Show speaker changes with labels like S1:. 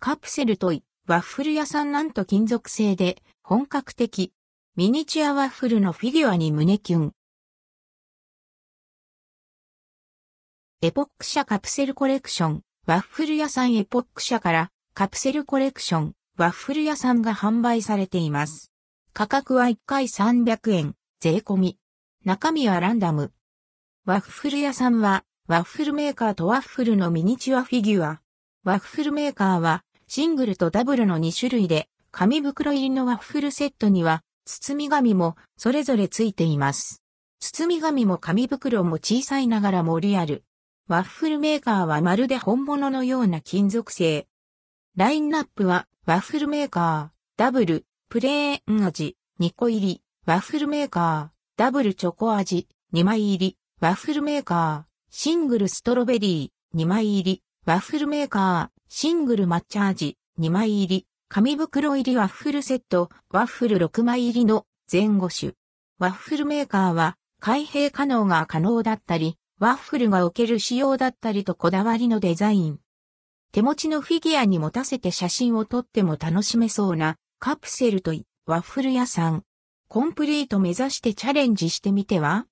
S1: カプセルトイ、ワッフル屋さんなんと金属製で、本格的。ミニチュアワッフルのフィギュアに胸キュン。エポック社カプセルコレクション、ワッフル屋さんエポック社からカプセルコレクション、ワッフル屋さんが販売されています。価格は1回300円、税込み。中身はランダム。ワッフル屋さんは、ワッフルメーカーとワッフルのミニチュアフィギュア。ワッフルメーカーは、シングルとダブルの2種類で、紙袋入りのワッフルセットには、包み紙もそれぞれついています。包み紙も紙袋も小さいながらもリアル。ワッフルメーカーはまるで本物のような金属製。ラインナップは、ワッフルメーカー、ダブル、プレーン味、2個入り、ワッフルメーカー、ダブルチョコ味、2枚入り、ワッフルメーカー、シングルストロベリー、2枚入り、ワッフルメーカー、シングル抹茶味、2枚入り、紙袋入りワッフルセット、ワッフル6枚入りの前後種。ワッフルメーカーは開閉可能が可能だったり、ワッフルが置ける仕様だったりとこだわりのデザイン。手持ちのフィギュアに持たせて写真を撮っても楽しめそうなカプセルといワッフル屋さん。コンプリート目指してチャレンジしてみては？